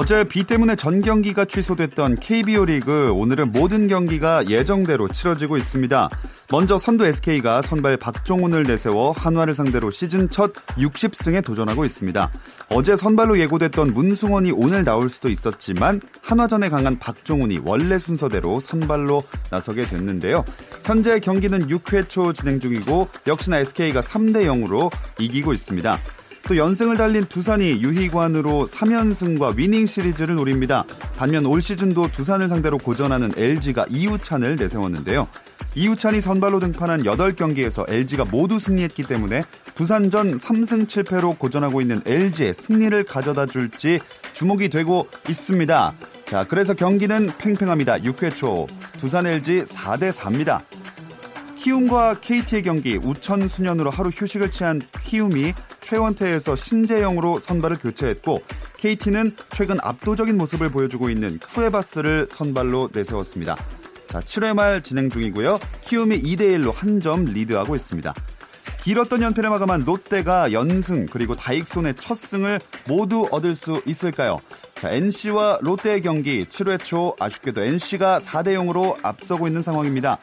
어제 비 때문에 전 경기가 취소됐던 KBO 리그 오늘은 모든 경기가 예정대로 치러지고 있습니다. 먼저 선두 SK가 선발 박종훈을 내세워 한화를 상대로 시즌 첫 60승에 도전하고 있습니다. 어제 선발로 예고됐던 문승원이 오늘 나올 수도 있었지만 한화전에 강한 박종훈이 원래 순서대로 선발로 나서게 됐는데요. 현재 경기는 6회 초 진행 중이고 역시나 SK가 3대 0으로 이기고 있습니다. 또 연승을 달린 두산이 유희관으로 3연승과 위닝 시리즈를 노립니다. 반면 올 시즌도 두산을 상대로 고전하는 LG가 이우찬을 내세웠는데요. 이우찬이 선발로 등판한 8경기에서 LG가 모두 승리했기 때문에 두산전 3승 7패로 고전하고 있는 LG의 승리를 가져다 줄지 주목이 되고 있습니다. 자, 그래서 경기는 팽팽합니다. 6회 초 두산 LG 4대 4입니다. 키움과 KT의 경기 우천 수년으로 하루 휴식을 취한 키움이 최원태에서 신재영으로 선발을 교체했고 KT는 최근 압도적인 모습을 보여주고 있는 쿠에바스를 선발로 내세웠습니다. 자, 7회 말 진행 중이고요. 키움이 2대 1로 한 점 리드하고 있습니다. 길었던 연패를 마감한 롯데가 연승 그리고 다익손의 첫 승을 모두 얻을 수 있을까요? 자, NC와 롯데의 경기 7회 초 아쉽게도 NC가 4대 0으로 앞서고 있는 상황입니다.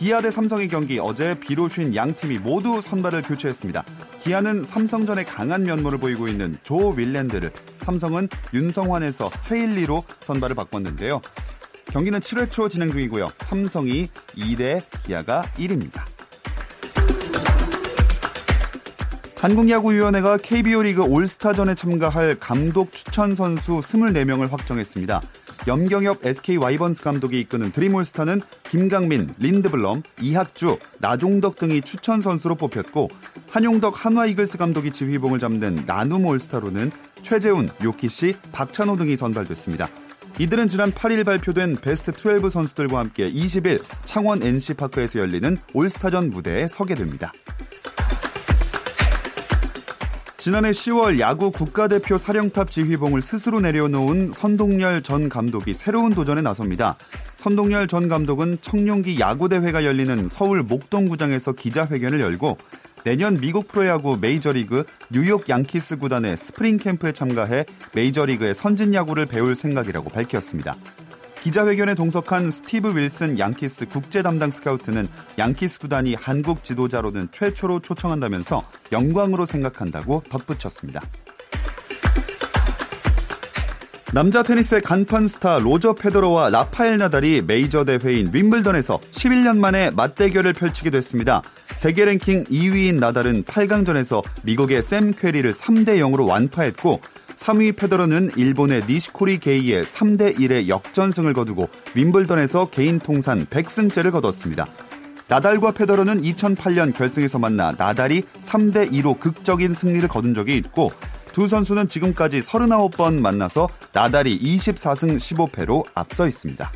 기아 대 삼성의 경기 어제 비로 쉰 양 팀이 모두 선발을 교체했습니다. 기아는 삼성전에 강한 면모를 보이고 있는 조 윌랜드를 삼성은 윤성환에서 헤일리로 선발을 바꿨는데요. 경기는 7회 초 진행 중이고요. 삼성이 2대 기아가 1입니다. 한국야구위원회가 KBO 리그 올스타전에 참가할 감독 추천 선수 24명을 확정했습니다. 염경엽 SK 와이번스 감독이 이끄는 드림올스타는 김강민, 린드블럼, 이학주, 나종덕 등이 추천 선수로 뽑혔고 한용덕 한화 이글스 감독이 지휘봉을 잡는 나눔 올스타로는 최재훈, 요키시, 박찬호 등이 선발됐습니다. 이들은 지난 8일 발표된 베스트 12 선수들과 함께 20일 창원 NC파크에서 열리는 올스타전 무대에 서게 됩니다. 지난해 10월 야구 국가대표 사령탑 지휘봉을 스스로 내려놓은 선동열 전 감독이 새로운 도전에 나섭니다. 선동열 전 감독은 청룡기 야구대회가 열리는 서울 목동구장에서 기자회견을 열고 내년 미국 프로야구 메이저리그 뉴욕 양키스 구단의 스프링 캠프에 참가해 메이저리그의 선진 야구를 배울 생각이라고 밝혔습니다. 기자회견에 동석한 스티브 윌슨 양키스 국제 담당 스카우트는 양키스 구단이 한국 지도자로는 최초로 초청한다면서 영광으로 생각한다고 덧붙였습니다. 남자 테니스의 간판 스타 로저 페더러와 라파엘 나달이 메이저 대회인 윈블던에서 11년 만에 맞대결을 펼치게 됐습니다. 세계 랭킹 2위인 나달은 8강전에서 미국의 샘 퀘리를 3대 0으로 완파했고 3위 페더러는 일본의 니시코리 게이의 3대 1의 역전승을 거두고 윈블던에서 개인 통산 100승째를 거뒀습니다. 나달과 페더러는 2008년 결승에서 만나 나달이 3대 2로 극적인 승리를 거둔 적이 있고 두 선수는 지금까지 39번 만나서 나달이 24승 15패로 앞서 있습니다.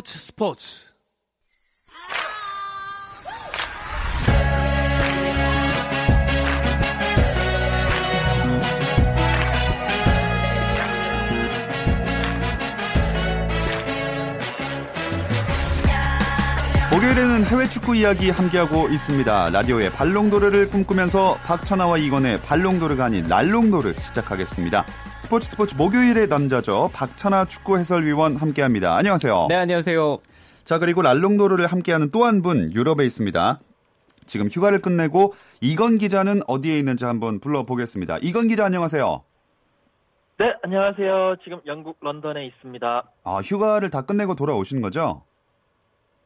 스포 목요일에는 해외 축구 이야기 함께하고 있습니다. 라디오의 발롱도르를 꿈꾸면서 박천아와 이건의 발롱도르가 아닌 랄롱도르 시작하겠습니다. 스포츠 스포츠 목요일의 남자죠. 박천아 축구 해설위원 함께합니다. 안녕하세요. 네, 안녕하세요. 자, 그리고 랄롱도르를 함께하는 또 한 분 유럽에 있습니다. 지금 휴가를 끝내고 이건 기자는 어디에 있는지 한번 불러보겠습니다. 이건 기자 안녕하세요. 네, 안녕하세요. 지금 영국 런던에 있습니다. 아, 휴가를 다 끝내고 돌아오신 거죠?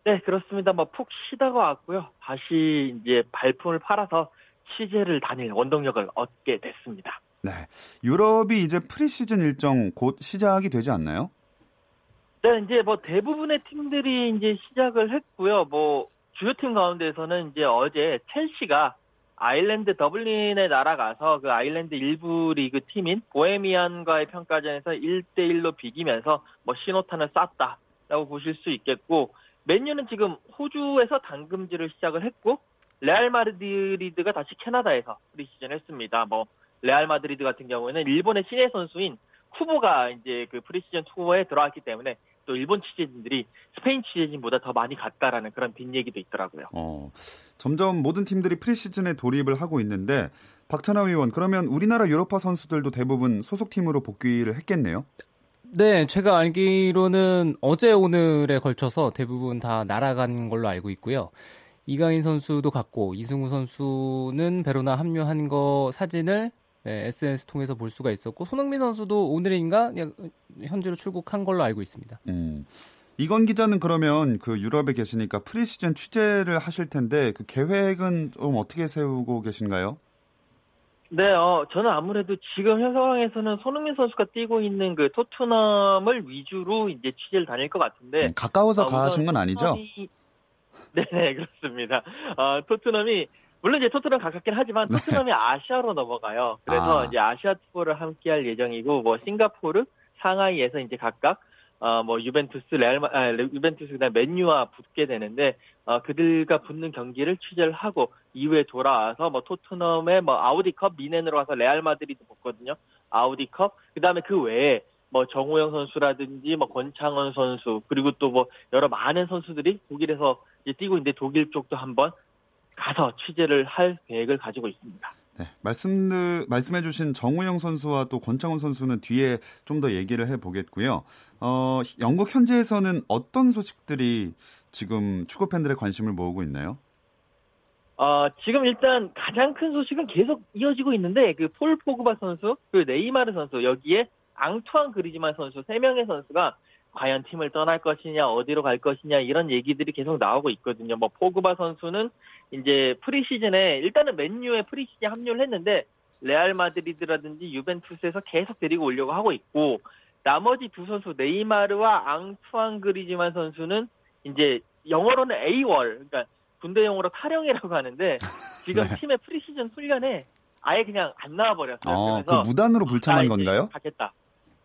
네, 그렇습니다. 뭐 푹 쉬다가 왔고요. 다시 이제 발품을 팔아서 취재를 다닐 원동력을 얻게 됐습니다. 네. 유럽이 이제 프리시즌 일정 곧 시작이 되지 않나요? 네, 이제 뭐 대부분의 팀들이 이제 시작을 했고요. 뭐 주요 팀 가운데서는 이제 어제 첼시가 아일랜드 더블린에 날아가서 그 아일랜드 일부 리그 팀인 보헤미안과의 평가전에서 1대 1로 비기면서 뭐 신호탄을 쐈다라고 보실 수 있겠고 맨유는 지금 호주에서 당금질을 시작을 했고 레알 마드리드가 다시 캐나다에서 프리시즌 했습니다. 뭐 레알 마드리드 같은 경우에는 일본의 신예 선수인 쿠보가 이제 그 프리시즌 투어에 들어왔기 때문에 또 일본 취재진들이 스페인 취재진보다 더 많이 갔다라는 그런 뒷얘기도 있더라고요. 어, 점점 모든 팀들이 프리시즌에 돌입을 하고 있는데 박찬하 의원 그러면 우리나라 유럽파 선수들도 대부분 소속팀으로 복귀를 했겠네요. 네, 제가 알기로는 어제 오늘에 걸쳐서 대부분 다 날아간 걸로 알고 있고요. 이강인 선수도 갔고 이승우 선수는 베로나 합류한 거 사진을 네, SNS 통해서 볼 수가 있었고 손흥민 선수도 오늘인가 현재로 출국한 걸로 알고 있습니다. 음. 이건 기자는 그러면 그 유럽에 계시니까 프리시즌 취재를 하실 텐데 그 계획은 좀 어떻게 세우고 계신가요? 네, 어, 저는 아무래도 지금 현 상황에서는 손흥민 선수가 뛰고 있는 그 토트넘을 위주로 이제 취재를 다닐 것 같은데. 음, 가까워서 어, 가신 건 아니죠? 네네, 그렇습니다. 어, 토트넘이, 물론 이제 토트넘 가깝긴 하지만 네. 토트넘이 네. 아시아로 넘어가요. 그래서 아. 이제 아시아 투어를 함께 할 예정이고, 뭐 싱가포르, 상하이에서 이제 각각 어, 뭐, 유벤투스, 레알, 아, 유벤투스, 그다음 맨유와 붙게 되는데, 어, 그들과 붙는 경기를 취재를 하고, 이후에 돌아와서, 뭐, 토트넘의 뭐, 아우디컵, 뮌헨으로 가서 레알 마드리드 붙거든요. 아우디컵, 그 다음에 그 외에, 뭐, 정우영 선수라든지, 뭐, 권창훈 선수, 그리고 또 뭐, 여러 많은 선수들이 독일에서 뛰고 있는데, 독일 쪽도 한번 가서 취재를 할 계획을 가지고 있습니다. 네, 말씀 말씀해주신 정우영 선수와 또 권창훈 선수는 뒤에 좀 더 얘기를 해보겠고요. 어, 영국 현지에서는 어떤 소식들이 지금 축구 팬들의 관심을 모으고 있나요? 어, 지금 일단 가장 큰 소식은 계속 이어지고 있는데 그 폴 포그바 선수, 그 네이마르 선수 여기에 앙투안 그리즈만 선수 세 명의 선수가 과연 팀을 떠날 것이냐 어디로 갈 것이냐 이런 얘기들이 계속 나오고 있거든요. 뭐 포그바 선수는 이제 프리시즌에 일단은 맨유에 프리시즌 합류를 했는데 레알 마드리드라든지 유벤투스에서 계속 데리고 오려고 하고 있고 나머지 두 선수 네이마르와 앙투안 그리즈만 선수는 이제 영어로는 AWOL 그러니까 군대 용어로 탈영이라고 하는데 지금 네. 팀의 프리시즌 훈련에 아예 그냥 안 나와 버렸어요. 어, 그 무단으로 불참한 건가요? 가겠다.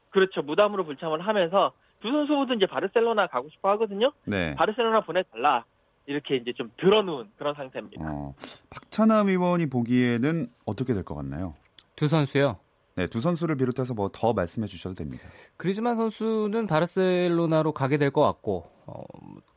그렇죠. 무단으로 불참을 하면서 두 선수 모두 이제 바르셀로나 가고 싶어 하거든요. 네. 바르셀로나 보내달라. 이렇게 이제 좀 들어놓은 그런 상태입니다. 어, 박찬남 의원이 보기에는 어떻게 될 것 같나요? 두 선수요. 네, 두 선수를 비롯해서 뭐 더 말씀해 주셔도 됩니다. 그리즈만 선수는 바르셀로나로 가게 될 것 같고 어,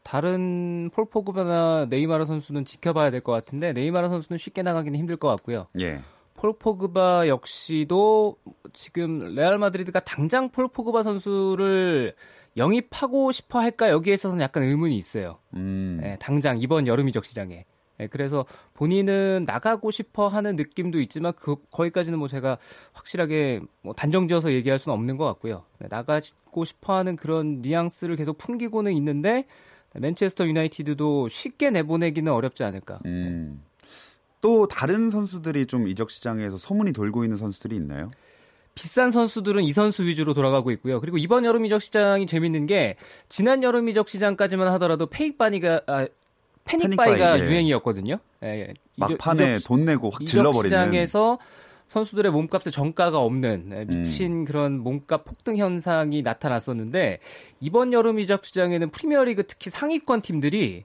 다른 폴포그바나 네이마르 선수는 지켜봐야 될 것 같은데 네이마르 선수는 쉽게 나가기는 힘들 것 같고요. 예. 폴포그바 역시도 지금 레알 마드리드가 당장 폴포그바 선수를 영입하고 싶어 할까 여기에 있어서는 약간 의문이 있어요. 음. 네, 당장 이번 여름 이적 시장에. 네, 그래서 본인은 나가고 싶어 하는 느낌도 있지만 그 거기까지는 뭐 제가 확실하게 뭐 단정지어서 얘기할 수는 없는 것 같고요. 네, 나가고 싶어 하는 그런 뉘앙스를 계속 풍기고는 있는데 맨체스터 유나이티드도 쉽게 내보내기는 어렵지 않을까. 음. 또 다른 선수들이 좀 이적 시장에서 소문이 돌고 있는 선수들이 있나요? 비싼 선수들은 이 선수 위주로 돌아가고 있고요. 그리고 이번 여름 이적 시장이 재밌는 게 지난 여름 이적 시장까지만 하더라도 페이크 바니가 아, 패닉바이가 예. 유행이었거든요. 예, 예. 막판에 이적, 돈 내고 확 질러버리는. 시장에서 선수들의 몸값에 정가가 없는 예, 미친 음. 그런 몸값 폭등 현상이 나타났었는데 이번 여름 이적 시장에는 프리미어리그 특히 상위권 팀들이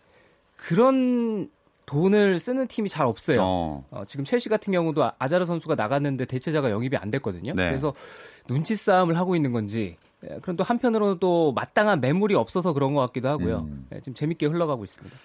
그런 돈을 쓰는 팀이 잘 없어요. 어. 어, 지금 첼시 같은 경우도 아자르 선수가 나갔는데 대체자가 영입이 안 됐거든요. 네. 그래서 눈치 싸움을 하고 있는 건지 예, 그럼 또 한편으로는 또 마땅한 매물이 없어서 그런 것 같기도 하고요. 음. 네, 지금 재밌게 흘러가고 있습니다.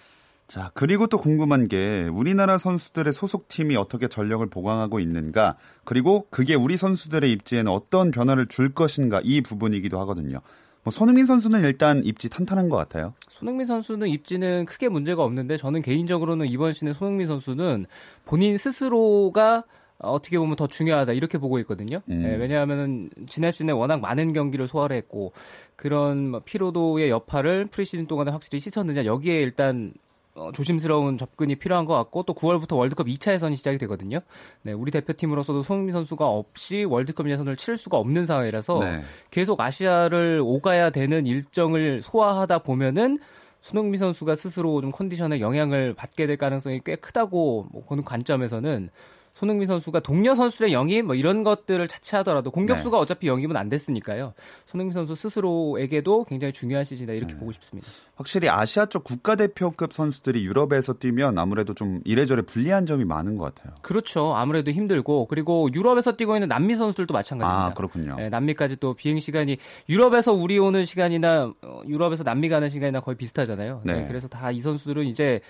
자, 그리고 또 궁금한 게 우리나라 선수들의 소속팀이 어떻게 전력을 보강하고 있는가, 그리고 그게 우리 선수들의 입지에는 어떤 변화를 줄 것인가 이 부분이기도 하거든요. 뭐 손흥민 선수는 일단 입지 탄탄한 것 같아요. 손흥민 선수는 입지는 크게 문제가 없는데 저는 개인적으로는 이번 시즌 손흥민 선수는 본인 스스로가 어떻게 보면 더 중요하다 이렇게 보고 있거든요. 음. 네, 왜냐하면 지난 시즌에 워낙 많은 경기를 소화를 했고 그런 뭐 피로도의 여파를 프리시즌 동안에 확실히 씻었느냐 여기에 일단 어, 조심스러운 접근이 필요한 것 같고 또 9월부터 월드컵 2차 예선이 시작이 되거든요. 네, 우리 대표팀으로서도 손흥민 선수가 없이 월드컵 예선을 치를 수가 없는 상황이라서 네. 계속 아시아를 오가야 되는 일정을 소화하다 보면은 손흥민 선수가 스스로 좀 컨디션에 영향을 받게 될 가능성이 꽤 크다고 뭐 보는 관점에서는 손흥민 선수가 동료 선수의 영입 뭐 이런 것들을 차치하더라도 공격수가 네. 어차피 영입은 안 됐으니까요. 손흥민 선수 스스로에게도 굉장히 중요한 시즌이다 이렇게 네. 보고 싶습니다. 확실히 아시아 쪽 국가대표급 선수들이 유럽에서 뛰면 아무래도 좀 이래저래 불리한 점이 많은 것 같아요. 그렇죠. 아무래도 힘들고 그리고 유럽에서 뛰고 있는 남미 선수들도 마찬가지입니다. 아, 그렇군요. 네, 남미까지 또 비행 시간이 유럽에서 우리 오는 시간이나 어, 유럽에서 남미 가는 시간이나 거의 비슷하잖아요. 네. 네 그래서 다 이 선수들은 이제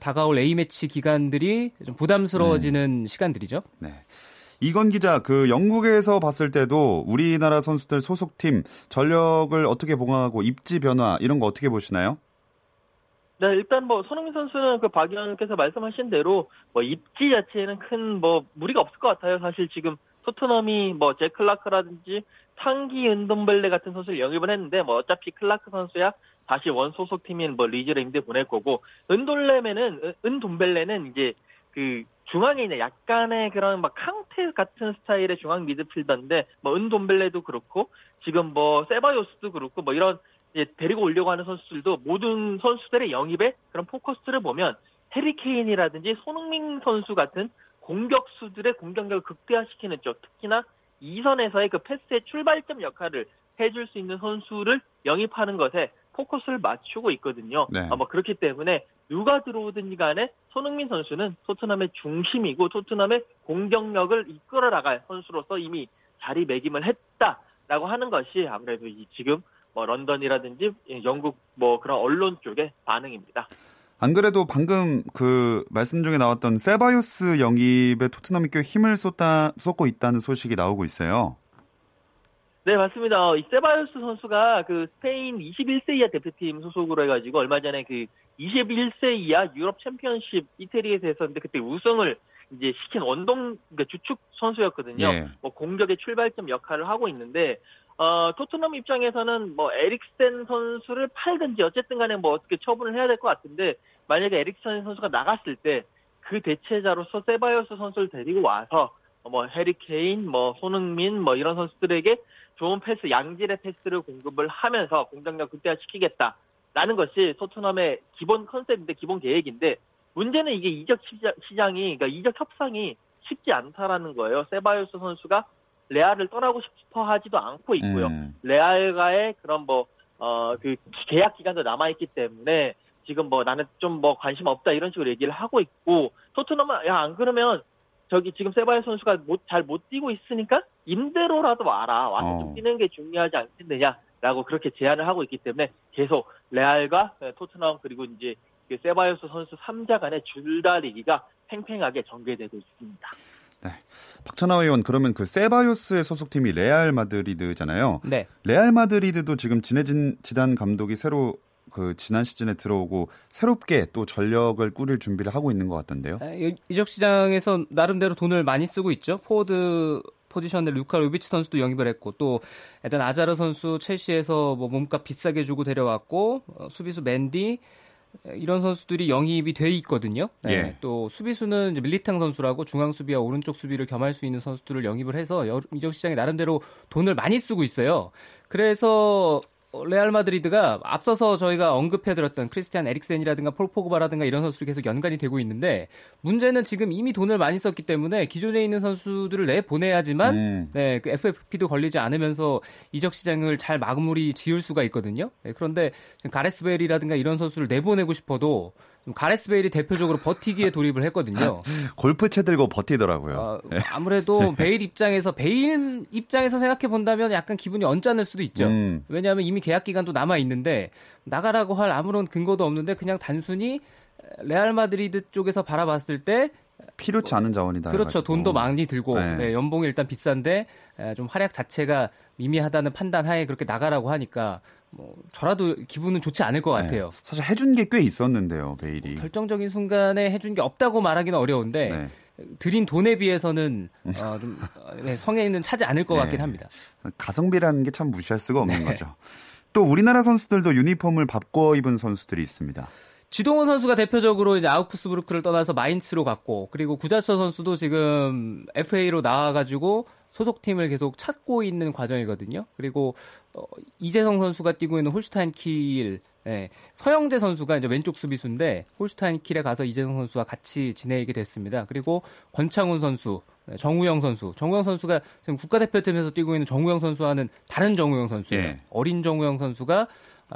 다가올 A매치 기간들이 좀 부담스러워지는 네. 시간들이죠. 네. 이건 기자, 그 영국에서 봤을 때도 우리나라 선수들 소속팀 전력을 어떻게 보강하고 입지 변화 이런 거 어떻게 보시나요? 네, 일단 뭐 손흥민 선수는 그 박의원께서 말씀하신 대로 뭐 입지 자체에는 큰 뭐 무리가 없을 것 같아요. 사실 지금 토트넘이 뭐 잭 클라크라든지 탕기 은돔벨레 같은 선수를 영입을 했는데 뭐 어차피 클라크 선수야 다시 원 소속팀인 뭐 리즈로 임대 보낼 거고 은돌레메는 은돔벨레는 이제 그 중앙에 있는 약간의 그런 막 캉테 같은 스타일의 중앙 미드필더인데 뭐 은돔벨레도 그렇고 지금 뭐 세바요스도 그렇고 뭐 이런 이제 데리고 오려고 하는 선수들도 모든 선수들의 영입에 그런 포커스를 보면 해리 케인이라든지 손흥민 선수 같은 공격수들의 공격력을 극대화시키는 쪽 특히나 이선에서의 그 패스의 출발점 역할을 해줄 수 있는 선수를 영입하는 것에 포커스를 맞추고 있거든요. 네. 아, 뭐 그렇기 때문에 누가 들어오든지 간에 손흥민 선수는 토트넘의 중심이고 토트넘의 공격력을 이끌어 나갈 선수로서 이미 자리매김을 했다라고 하는 것이 아무래도 이 지금 뭐 런던이라든지 영국 뭐 그런 언론 쪽의 반응입니다. 안 그래도 방금 그 말씀 중에 나왔던 세바요스 영입에 토트넘이 꽤 힘을 쏟다, 쏟고 있다는 소식이 나오고 있어요. 네, 맞습니다. 이 세바요스 선수가 그 스페인 21세 이하 대표팀 소속으로 해가지고 얼마 전에 그 21세 이하 유럽 챔피언십 이태리에서 했었는데 그때 우승을 이제 시킨 원동 그러니까 주축 선수였거든요. 예. 뭐 공격의 출발점 역할을 하고 있는데 어, 토트넘 입장에서는 뭐 에릭센 선수를 팔든지 어쨌든 간에 뭐 어떻게 처분을 해야 될 것 같은데 만약에 에릭센 선수가 나갔을 때 그 대체자로서 세바요스 선수를 데리고 와서 뭐 해리 케인, 뭐 손흥민, 뭐 이런 선수들에게 좋은 패스, 양질의 패스를 공급을 하면서 공격력 극대화시키겠다 라는 것이 토트넘의 기본 컨셉인데 기본 계획인데 문제는 이게 이적 시장, 이 그러니까 이적 협상이 쉽지 않다라는 거예요. 세바요스 선수가 레알을 떠나고 싶어 하지도 않고 있고요. 음. 레알과의 그런 뭐, 어, 그 계약 기간도 남아 있기 때문에 지금 뭐 나는 좀 뭐 관심 없다 이런 식으로 얘기를 하고 있고 토트넘은 야, 안 그러면 저기 지금 세바야 선수가 잘못 뛰고 있으니까 임대로라도 와라 와서 어. 좀 뛰는 게 중요하지 않겠느냐라고 그렇게 제안을 하고 있기 때문에 계속 레알과 토트넘 그리고 이제 그 세바요스 선수 3자 간의 줄다리기가 팽팽하게 전개되고 있습니다. 네. 박찬하 의원 그러면 그 세바요스의 소속팀이 레알 마드리드잖아요. 네. 레알 마드리드도 지금 진해진 지단 감독이 새로 그 지난 시즌에 들어오고 새롭게 또 전력을 꾸릴 준비를 하고 있는 것 같던데요. 아, 이적 시장에서 나름대로 돈을 많이 쓰고 있죠. 포워드 포지션에 루카 요비치 선수도 영입을 했고 또 에단 아자르 선수 첼시에서 뭐 몸값 비싸게 주고 데려왔고 어, 수비수 멘디 이런 선수들이 영입이 돼 있거든요. 네. 예. 또 수비수는 밀리탕 선수라고 중앙 수비와 오른쪽 수비를 겸할 수 있는 선수들을 영입을 해서 이적 시장에 나름대로 돈을 많이 쓰고 있어요. 그래서 레알 마드리드가 앞서서 저희가 언급해드렸던 크리스티안 에릭센이라든가 폴 포그바라든가 이런 선수들이 계속 연관이 되고 있는데 문제는 지금 이미 돈을 많이 썼기 때문에 기존에 있는 선수들을 내 보내야지만 음. 네, 그 FFP도 걸리지 않으면서 이적 시장을 잘 마무리 지을 수가 있거든요. 네, 그런데 가레스 벨이라든가 이런 선수를 내보내고 싶어도 가레스 베일이 대표적으로 버티기에 돌입을 했거든요. 골프 채 들고 버티더라고요. 어, 아무래도 네. 베일 입장에서 베일 입장에서 생각해 본다면 약간 기분이 언짢을 수도 있죠. 음. 왜냐하면 이미 계약 기간도 남아 있는데 나가라고 할 아무런 근거도 없는데 그냥 단순히 레알 마드리드 쪽에서 바라봤을 때 필요치 않은 자원이다. 그렇죠. 해가지고. 돈도 많이 들고 네. 네, 연봉이 일단 비싼데 좀 활약 자체가 미미하다는 판단하에 그렇게 나가라고 하니까 뭐 저라도 기분은 좋지 않을 것 네. 같아요. 네. 사실 해준 게 꽤 있었는데요, 베일이. 뭐 결정적인 순간에 해준 게 없다고 말하기는 어려운데 네. 드린 돈에 비해서는 어, 좀 네, 성에는 차지 않을 것 네. 같긴 합니다. 가성비라는 게 참 무시할 수가 없는 네. 거죠. 또 우리나라 선수들도 유니폼을 바꿔 입은 선수들이 있습니다. 지동원 선수가 대표적으로 이제 아우크스부르크를 떠나서 마인츠로 갔고 그리고 구자철 선수도 지금 FA로 나와가지고 소속팀을 계속 찾고 있는 과정이거든요. 그리고 어, 이재성 선수가 뛰고 있는 홀슈타인 킬, 예, 서영재 선수가 이제 왼쪽 수비수인데 홀슈타인 킬에 가서 이재성 선수와 같이 지내게 됐습니다. 그리고 권창훈 선수, 네, 정우영 선수, 정우영 선수가 지금 국가대표팀에서 뛰고 있는 정우영 선수와는 다른 정우영 선수예요. 예. 어린 정우영 선수가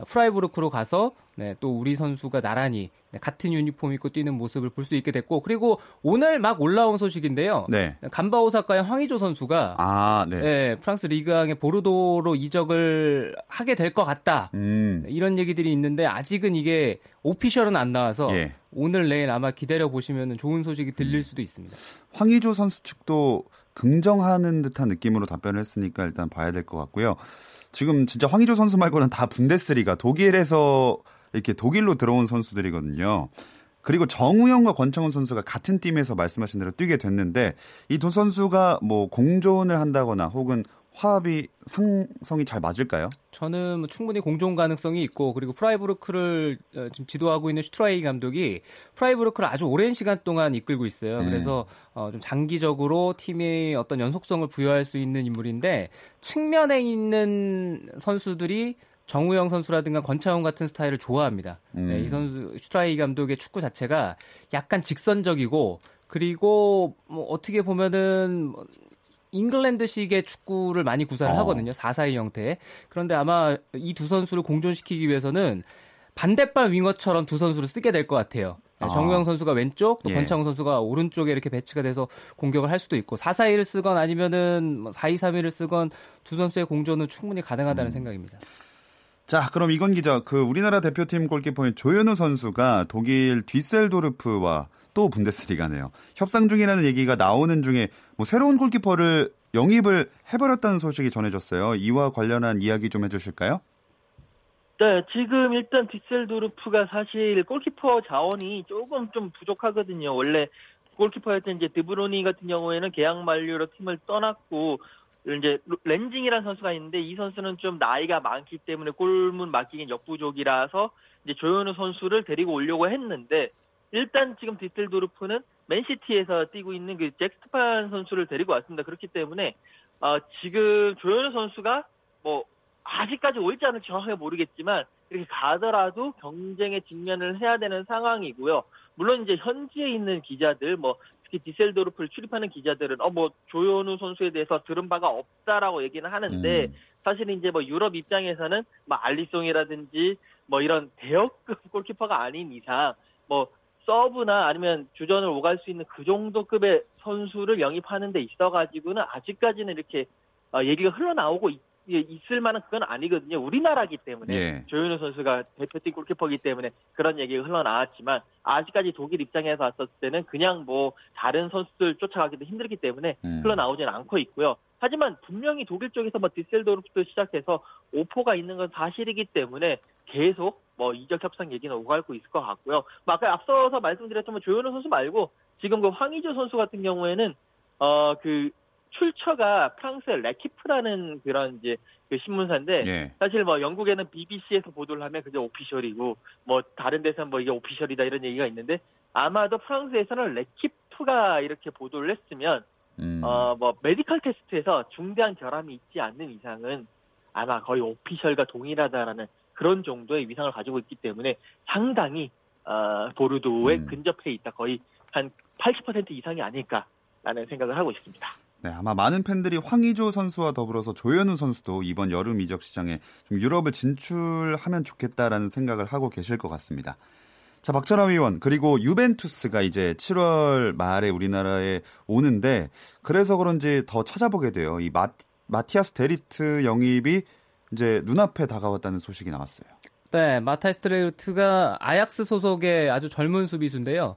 프라이부르크로 가서 네, 또 우리 선수가 나란히 네, 같은 유니폼 입고 뛰는 모습을 볼 수 있게 됐고 그리고 오늘 막 올라온 소식인데요. 네. 간바 오사카의 황의조 선수가 아, 네. 네, 프랑스 리그왕의 보르도로 이적을 하게 될 것 같다. 음. 네, 이런 얘기들이 있는데 아직은 이게 오피셜은 안 나와서 예. 오늘 내일 아마 기다려 보시면 좋은 소식이 들릴 음. 수도 있습니다. 황의조 선수 측도 긍정하는 듯한 느낌으로 답변을 했으니까 일단 봐야 될 것 같고요. 지금 진짜 황의조 선수 말고는 다 분데스리가 독일에서 이렇게 독일로 들어온 선수들이거든요. 그리고 정우영과 권창훈 선수가 같은 팀에서 말씀하신 대로 뛰게 됐는데 이 두 선수가 뭐 공존을 한다거나 혹은 화합이 상성이 잘 맞을까요? 저는 뭐 충분히 공존 가능성이 있고 그리고 프라이부르크를 어, 지금 지도하고 있는 슈트라이히 감독이 프라이부르크를 아주 오랜 시간 동안 이끌고 있어요. 네. 그래서 어, 좀 장기적으로 팀의 어떤 연속성을 부여할 수 있는 인물인데 측면에 있는 선수들이 정우영 선수라든가 권창훈 같은 스타일을 좋아합니다. 음. 네, 이 선수 슈트라이히 감독의 축구 자체가 약간 직선적이고 그리고 뭐 어떻게 보면은 뭐 잉글랜드식의 축구를 많이 구사를 어. 하거든요. 4-4-2 형태. 그런데 아마 이 두 선수를 공존시키기 위해서는 반대발 윙어처럼 두 선수를 쓰게 될 것 같아요. 아. 정우영 선수가 왼쪽, 또 예. 권창훈 선수가 오른쪽에 이렇게 배치가 돼서 공격을 할 수도 있고 4-4-1을 쓰건 아니면은 4-2-3-1을 뭐 쓰건 두 선수의 공존은 충분히 가능하다는 음. 생각입니다. 자, 그럼 이건 기자, 그 우리나라 대표팀 골키퍼인 조현우 선수가 독일 뒤셀도르프와 또 분데스리가네요. 협상 중이라는 얘기가 나오는 중에 뭐 새로운 골키퍼를 영입을 해버렸다는 소식이 전해졌어요. 이와 관련한 이야기 좀 해주실까요? 네, 지금 일단 디셀도르프가 사실 골키퍼 자원이 조금 좀 부족하거든요. 원래 골키퍼였던 이제 드브로니 같은 경우에는 계약 만료로 팀을 떠났고 이제 렌징이라는 선수가 있는데 이 선수는 좀 나이가 많기 때문에 골문 맡기긴 역부족이라서 이제 조현우 선수를 데리고 오려고 했는데 일단 지금 디텔도르프는 맨시티에서 뛰고 있는 그 잭스판 선수를 데리고 왔습니다. 그렇기 때문에 어, 지금 조현우 선수가 뭐 아직까지 올지 않을지 정확하게 모르겠지만 이렇게 가더라도 경쟁에 직면을 해야 되는 상황이고요. 물론 이제 현지에 있는 기자들 뭐 특히 디셀도르프를 출입하는 기자들은 어 뭐 조현우 선수에 대해서 들은 바가 없다라고 얘기는 하는데 음. 사실 이제 뭐 유럽 입장에서는 뭐 알리송이라든지 뭐 이런 대역급 골키퍼가 아닌 이상 뭐 서브나 아니면 주전을 오갈 수 있는 그 정도 급의 선수를 영입하는 데 있어 가지고는 아직까지는 이렇게 어, 얘기가 흘러나오고 있, 있을 만한 그건 아니거든요. 우리나라기 때문에 예. 조현우 선수가 대표팀 골키퍼이기 때문에 그런 얘기가 흘러나왔지만 아직까지 독일 입장에서 봤을 때는 그냥 뭐 다른 선수들 쫓아가기도 힘들기 때문에 음. 흘러나오지는 않고 있고요. 하지만 분명히 독일 쪽에서 뭐 디셀도르프도 시작해서 오포가 있는 건 사실이기 때문에 계속 뭐 이적 협상 얘기는 오가고 있을 것 같고요. 뭐 아까 앞서서 말씀드렸던 뭐 조현우 선수 말고 지금 그 황의조 선수 같은 경우에는 어그 출처가 프랑스의 레키프라는 그런 이제 그 신문사인데 예. 사실 뭐 영국에는 BBC에서 보도를 하면 그게 오피셜이고 뭐 다른 데서는 뭐 이게 오피셜이다 이런 얘기가 있는데 아마도 프랑스에서는 레키프가 이렇게 보도를 했으면 음. 어 뭐 medical test에서 중대한 결함이 있지 않는 이상은 아마 거의 official과 동일하다라는 그런 정도의 위상을 가지고 있기 때문에 상당히 어, 보르도에 음. 근접해 있다. 거의 한 80% 이상이 아닐까라는 생각을 하고 있습니다. 네, 아마 많은 팬들이 황의조 선수와 더불어서 조현우 선수도 이번 여름 이적 시장에 좀 유럽을 진출하면 좋겠다라는 생각을 하고 계실 것 같습니다. 자, 박찬하 위원, 그리고 유벤투스가 이제 7월 말에 우리나라에 오는데, 그래서 그런지 더 찾아보게 돼요. 이 마, 마티아스 데리트 영입이 이제 눈앞에 다가왔다는 소식이 나왔어요. 네, 마타이스 데리흐트가 아약스 소속의 아주 젊은 수비수인데요.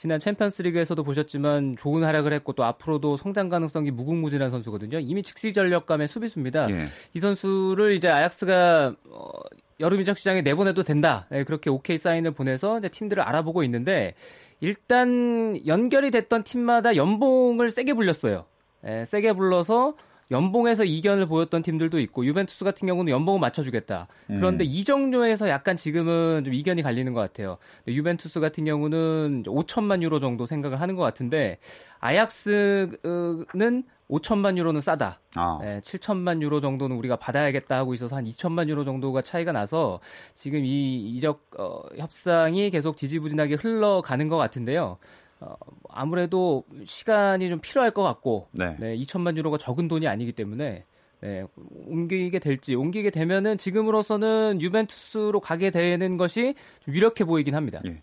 지난 챔피언스리그에서도 보셨지만 좋은 활약을 했고 또 앞으로도 성장 가능성이 무궁무진한 선수거든요. 이미 즉시 전력감의 수비수입니다. 예. 이 선수를 이제 아약스가 어, 여름 이적 시장에 내보내도 된다. 네, 그렇게 오케이 사인을 보내서 이제 팀들을 알아보고 있는데 일단 연결이 됐던 팀마다 연봉을 세게 불렸어요. 네, 세게 불러서 연봉에서 이견을 보였던 팀들도 있고 유벤투스 같은 경우는 연봉을 맞춰주겠다. 그런데 음. 이정료에서 약간 지금은 좀 이견이 갈리는 것 같아요. 유벤투스 같은 경우는 5천만 유로 정도 생각을 하는 것 같은데 아약스는 5천만 유로는 싸다. 아. 네, 7천만 유로 정도는 우리가 받아야겠다 하고 있어서 한 2천만 유로 정도가 차이가 나서 지금 이 이적 어, 협상이 계속 지지부진하게 흘러가는 것 같은데요. 어, 아무래도 시간이 좀 필요할 것 같고 네. 네, 2천만 유로가 적은 돈이 아니기 때문에 네, 옮기게 될지 옮기게 되면은 지금으로서는 유벤투스로 가게 되는 것이 좀 유력해 보이긴 합니다. 예.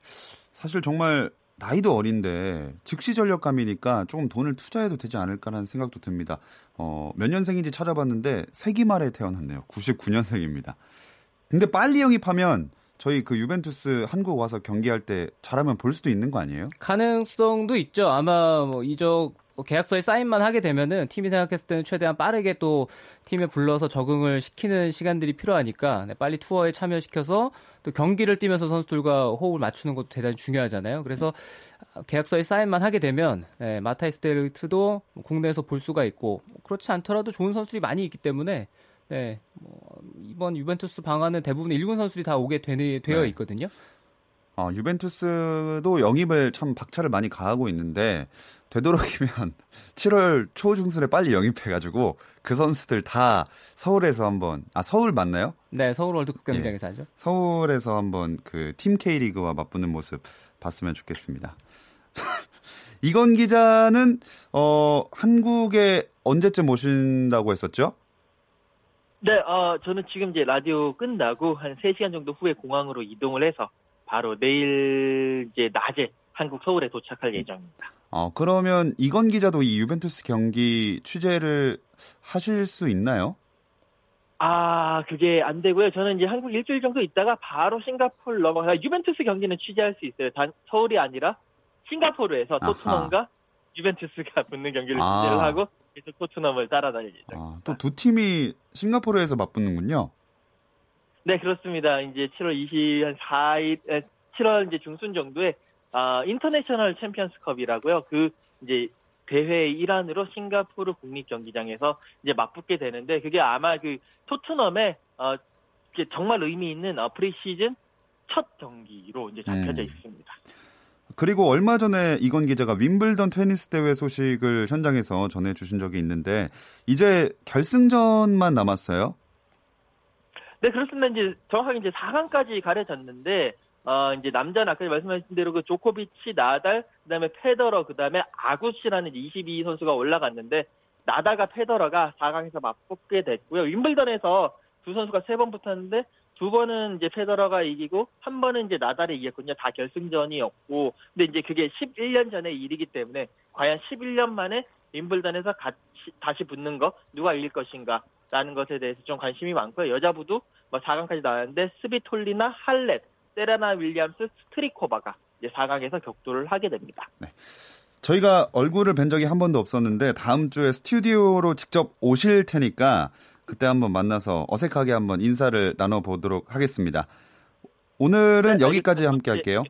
사실 정말 나이도 어린데 즉시 전력감이니까 조금 돈을 투자해도 되지 않을까라는 생각도 듭니다. 어, 몇 년생인지 찾아봤는데 세기 말에 태어났네요. 99년생입니다. 근데 빨리 영입하면 저희 그 유벤투스 한국 와서 경기할 때 잘하면 볼 수도 있는 거 아니에요? 가능성도 있죠. 아마 뭐 이적 계약서에 사인만 하게 되면은 팀이 생각했을 때는 최대한 빠르게 또 팀에 불러서 적응을 시키는 시간들이 필요하니까 네, 빨리 투어에 참여시켜서 또 경기를 뛰면서 선수들과 호흡을 맞추는 것도 대단히 중요하잖아요. 그래서 계약서에 사인만 하게 되면 네, 마타이스테르트도 국내에서 볼 수가 있고 그렇지 않더라도 좋은 선수들이 많이 있기 때문에 네, 뭐 이번 유벤투스 방안은 대부분 일군 선수들이 다 오게 되는, 되어 네. 있거든요. 어, 유벤투스도 영입을 참 박차를 많이 가하고 있는데 되도록이면 7월 초 중순에 빨리 영입해가지고 그 선수들 다 서울에서 한번 아 서울 맞나요? 네, 서울 월드컵 경기장에서 예, 하죠. 서울에서 한번 그 팀 K리그와 맞붙는 모습 봤으면 좋겠습니다. 이건 기자는 어 한국에 언제쯤 오신다고 했었죠? 네, 어, 저는 지금 이제 라디오 끝나고 한 3시간 정도 후에 공항으로 이동을 해서 바로 내일 이제 낮에 한국 서울에 도착할 예정입니다. 어, 그러면 이건 기자도 이 유벤투스 경기 취재를 하실 수 있나요? 아, 그게 안 되고요. 저는 이제 한국 일주일 정도 있다가 바로 싱가포르 넘어가 유벤투스 경기는 취재할 수 있어요. 단 서울이 아니라 싱가포르에서 토트넘과 유벤투스가 붙는 경기를 아. 취재를 하고 계속 토트넘을 따라다닐 예정입니다. 아, 또 두 팀이 싱가포르에서 맞붙는군요. 네, 그렇습니다. 이제 7월 24일, 7월 이제 중순 정도에 아, 인터내셔널 챔피언스컵이라고요. 그 이제 대회 일환으로 싱가포르 국립 경기장에서 이제 맞붙게 되는데 그게 아마 그 토트넘의 어, 정말 의미 있는 어, 프리시즌 첫 경기로 이제 잡혀져 음. 있습니다. 그리고 얼마 전에 이건 기자가 윈블던 테니스 대회 소식을 현장에서 전해 주신 적이 있는데 이제 결승전만 남았어요. 네 그렇습니다. 이제 정확하게 이제 4강까지 가려졌는데 어, 이제 남자는 아까 말씀하신 대로 그 조코비치, 나달, 그 다음에 페더러, 그 다음에 아구시라는 22 선수가 올라갔는데, 나달과 페더러가 4강에서 맞붙게 됐고요. 윈블던에서 두 선수가 세 번 붙었는데, 두 번은 이제 페더러가 이기고, 한 번은 이제 나달이 이겼거든요. 다 결승전이었고, 근데 이제 그게 11년 전의 일이기 때문에, 과연 11년 만에 윈블던에서 같이, 다시 붙는 거, 누가 이길 것인가, 라는 것에 대해서 좀 관심이 많고요. 여자부도 뭐 4강까지 나왔는데, 스비톨리나 할렛, 세레나 윌리엄스 스트리코바가 이제 4강에서 격돌을 하게 됩니다. 네. 저희가 얼굴을 뵌 적이 한 번도 없었는데 다음 주에 스튜디오로 직접 오실 테니까 그때 한번 만나서 어색하게 한번 인사를 나눠보도록 하겠습니다. 오늘은 네, 여기까지 함께 할게요.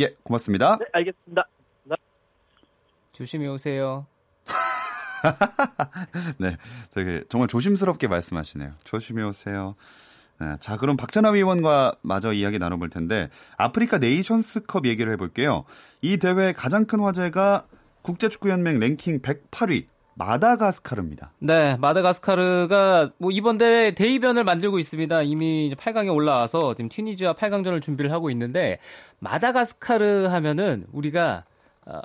예, 고맙습니다. 네, 알겠습니다. 네. 조심히 오세요. 네, 되게 정말 조심스럽게 말씀하시네요. 조심히 오세요. 네, 자, 그럼 박찬하 위원과 마저 이야기 나눠볼 텐데 아프리카 네이션스컵 얘기를 해볼게요. 이 대회 가장 큰 화제가 국제축구연맹 랭킹 108위 마다가스카르입니다. 네, 마다가스카르가 뭐 이번 대회 대이변을 만들고 있습니다. 이미 8강에 올라와서 지금 튀니지와 8강전을 준비를 하고 있는데 마다가스카르 하면은 우리가 어,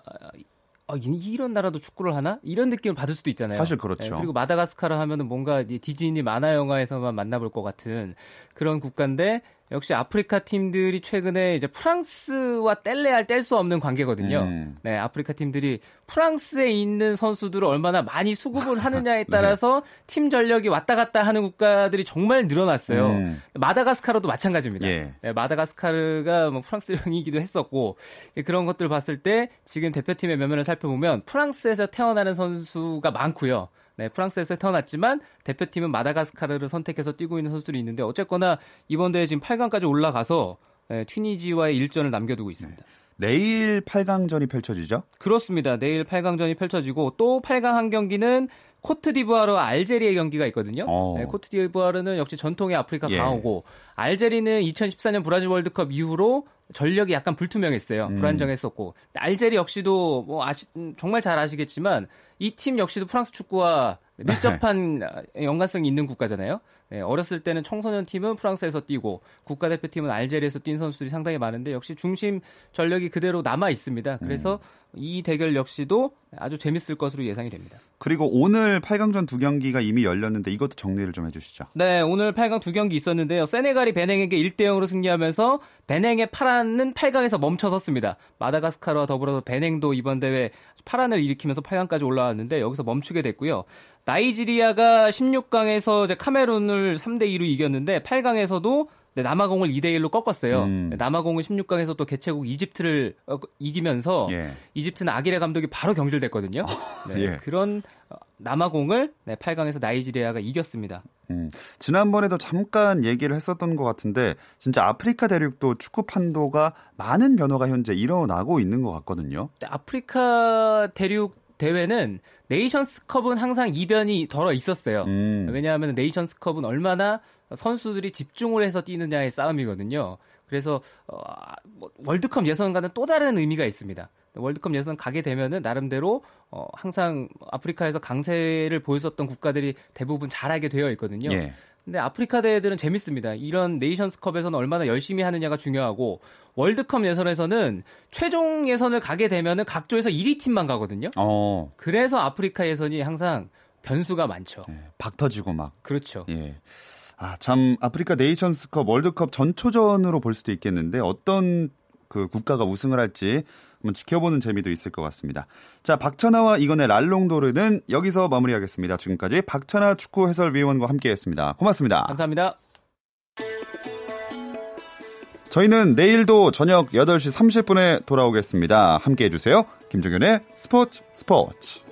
아, 이런 나라도 축구를 하나? 이런 느낌을 받을 수도 있잖아요. 사실 그렇죠. 네, 그리고 마다가스카르 하면은 뭔가 디즈니 만화 영화에서만 만나볼 것 같은 그런 국가인데 역시 아프리카 팀들이 최근에 이제 프랑스와 뗄래야 할뗄수 없는 관계거든요. 음. 네, 아프리카 팀들이 프랑스에 있는 선수들을 얼마나 많이 수급을 하느냐에 네. 따라서 네. 팀 전력이 왔다 갔다 하는 국가들이 정말 늘어났어요. 음. 마다가스카르도 마찬가지입니다. 예. 네, 마다가스카르가 뭐 프랑스령이기도 했었고 그런 것들을 봤을 때 지금 대표팀의 면면을 살펴보면 프랑스에서 태어나는 선수가 많고요. 네, 프랑스에서 태어났지만 대표팀은 마다가스카르를 선택해서 뛰고 있는 선수들이 있는데 어쨌거나 이번 대회 지금 8강까지 올라가서 네, 튀니지와의 일전을 남겨두고 있습니다. 네. 내일 8강전이 펼쳐지죠? 그렇습니다. 내일 8강전이 펼쳐지고 또 8강 한 경기는 코트디부아르와 알제리의 경기가 있거든요. 어. 네, 코트디부아르는 역시 전통의 아프리카 예. 강호고 알제리는 2014년 브라질 월드컵 이후로 전력이 약간 불투명했어요. 음. 불안정했었고 알제리 역시도 뭐 아시, 정말 잘 아시겠지만 이 팀 역시도 프랑스 축구와 밀접한 네. 연관성이 있는 국가잖아요. 네, 어렸을 때는 청소년 팀은 프랑스에서 뛰고 국가대표팀은 알제리에서 뛴 선수들이 상당히 많은데 역시 중심 전력이 그대로 남아 있습니다. 그래서 음. 이 대결 역시도 아주 재밌을 것으로 예상이 됩니다. 그리고 오늘 8강전 두 경기가 이미 열렸는데 이것도 정리를 좀 해주시죠. 네, 오늘 8강 두 경기 있었는데요. 세네갈이 베냉에게 1대 0으로 승리하면서 베냉의 파란은 8강에서 멈춰섰습니다. 마다가스카르와 더불어서 베냉도 이번 대회 파란을 일으키면서 8강까지 올라왔는데 여기서 멈추게 됐고요. 나이지리아가 16강에서 이제 카메룬을 3대 2로 이겼는데 8강에서도 남아공을 2대 1로 꺾었어요. 음. 남아공은 16강에서 또 개최국 이집트를 어, 이기면서 예. 이집트는 아기레 감독이 바로 경질됐거든요. 어, 네, 예. 그런 어, 남아공을 네, 8강에서 나이지리아가 이겼습니다. 음, 지난번에도 잠깐 얘기를 했었던 것 같은데 진짜 아프리카 대륙도 축구 판도가 많은 변화가 현재 일어나고 있는 것 같거든요. 아프리카 대륙 대회는 네이션스컵은 항상 이변이 덜어 있었어요. 음. 왜냐하면 네이션스컵은 얼마나 선수들이 집중을 해서 뛰느냐의 싸움이거든요. 그래서 어, 뭐 월드컵 예선과는 또 다른 의미가 있습니다. 월드컵 예선 가게 되면은 나름대로 어, 항상 아프리카에서 강세를 보였었던 국가들이 대부분 잘하게 되어 있거든요. 예. 근데 아프리카 대회들은 재밌습니다. 이런 네이션스컵에서는 얼마나 열심히 하느냐가 중요하고 월드컵 예선에서는 최종 예선을 가게 되면은 각 조에서 1위 팀만 가거든요. 어. 그래서 아프리카 예선이 항상 변수가 많죠. 네, 박 터지고 막. 그렇죠. 예. 아, 참 아프리카 네이션스컵 월드컵 전초전으로 볼 수도 있겠는데 어떤 그 국가가 우승을 할지 한번 지켜보는 재미도 있을 것 같습니다. 자, 박찬아와 이건의 랄롱도르는 여기서 마무리하겠습니다. 지금까지 박찬아 축구 해설위원과 함께했습니다. 고맙습니다. 감사합니다. 저희는 내일도 저녁 8시 30분에 돌아오겠습니다. 함께 해 주세요. 김종현의 스포츠 스포츠.